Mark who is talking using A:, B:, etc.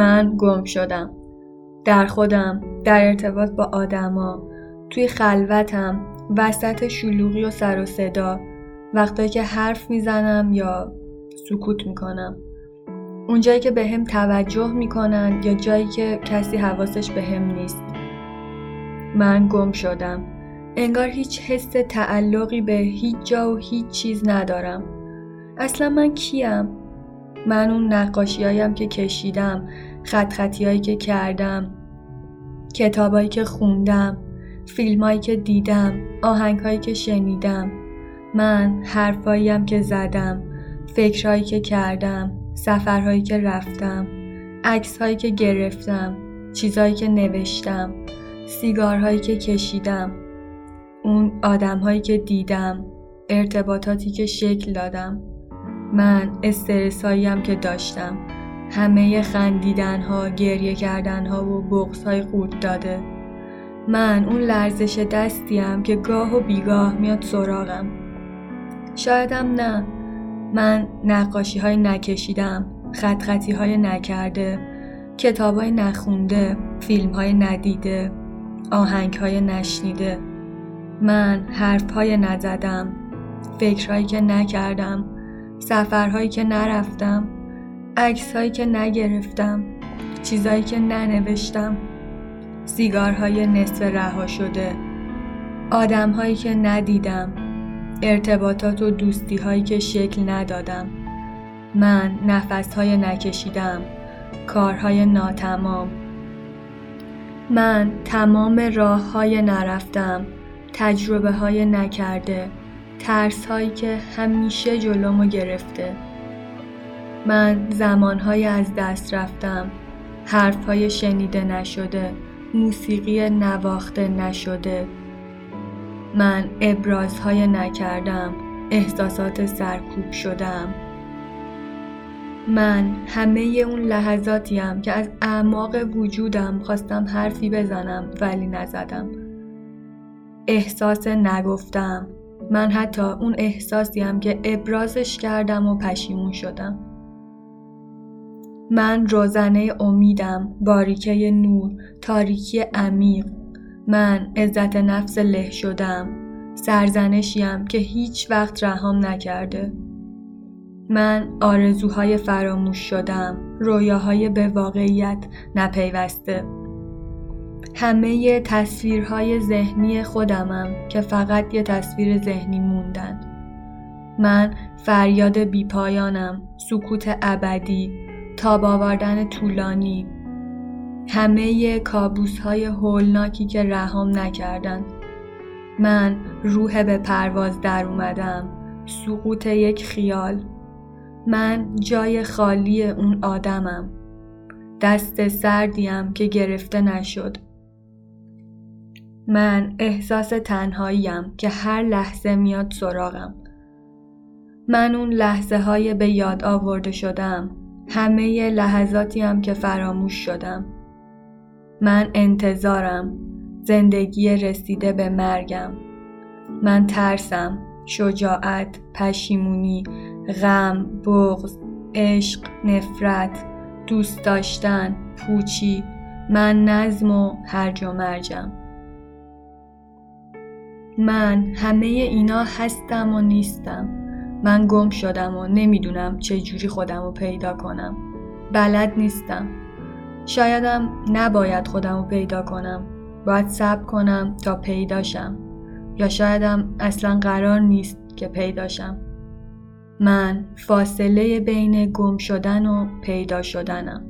A: من گم شدم. در خودم در ارتباط با آدما توی خلوتم وسط شلوغی و سر و صدا وقتایی که حرف می‌زنم یا سکوت می‌کنم. اونجایی که به هم توجه می‌کنن یا جایی که کسی حواسش به هم نیست. من گم شدم. انگار هیچ حس تعلقی به هیچ جا و هیچ چیز ندارم. اصلا من کیم؟ من اون نقاشی که کشیدم خط خطی هایی که کردم کتابایی که خوندم فیلمایی که دیدم آهنگهایی که شنیدم من حرفاییم که زدم فکرهایی که کردم سفرهایی که رفتم عکسهایی که گرفتم چیزهایی که نوشتم سیگارهایی که کشیدم اون آدمهایی که دیدم ارتباطاتی که شکل دادم من استرساییم که داشتم. همه خندیدن ها گریه کردن ها و بغض های قورت داده. من اون لرزش دستیم که گاه و بیگاه میاد سراغم. شایدم نه. من نقاشی های نکشیدم خط خطی های نکرده کتاب های نخونده فیلم های ندیده آهنگ های نشنیده. من حرف های نزدم فکرهایی که نکردم سفرهایی که نرفتم. عکسهایی که نگرفتم چیزهایی که ننوشتم سیگارهای نصف رها شده آدمهایی که ندیدم ارتباطات و دوستی هایی که شکل ندادم من نفس های نکشیدم کارهای ناتمام. من تمام راه های نرفتم تجربه های نکرده ترس هایی که همیشه جلومو گرفته. من زمانهای از دست رفتم. حرفهای شنیده نشده موسیقی نواخته نشده. من ابرازهای نکردم احساسات سرکوب شدم. من همه اون لحظاتیم که از اعماق وجودم خواستم حرفی بزنم ولی نزدم. احساس نگفتم. من حتی اون احساسیم که ابرازش کردم و پشیمون شدم. من روزنه امیدم باریکه نور تاریکی عمیق. من عزت نفس له شدم سرزنشیم که هیچ وقت رهام نکرده. من آرزوهای فراموش شدم رویاهای به واقعیت نپیوسته. همه تصویرهای ذهنی خودمم که فقط یه تصویر ذهنی موندن. من فریاد بیپایانم سکوت ابدی تاب آوردن طولانی. همه کابوس های هولناکی که رهام نکردن من روح به پرواز در اومدم. سقوط یک خیال. من جای خالی اون آدمم. دست سردیم که گرفته نشد. من احساس تنهاییم که هر لحظه میاد سراغم. من اون لحظه های به یاد آورده شدم. همه لحظاتیم که فراموش شدم. من انتظارم. زندگی رسیده به مرگم. من ترسم. شجاعت پشیمونی غم بغض عشق نفرت دوست داشتن پوچی. من نظم و هرج و مرجم. من همه اینا هستم و نیستم. من گم شدم و نمی‌دونم چجوری خودم رو پیدا کنم. بلد نیستم. شایدم نباید خودم رو پیدا کنم. باید صبر کنم تا پیداشم یا شایدم اصلا قرار نیست که پیداشم من فاصله بین گم شدن و پیدا شدنم.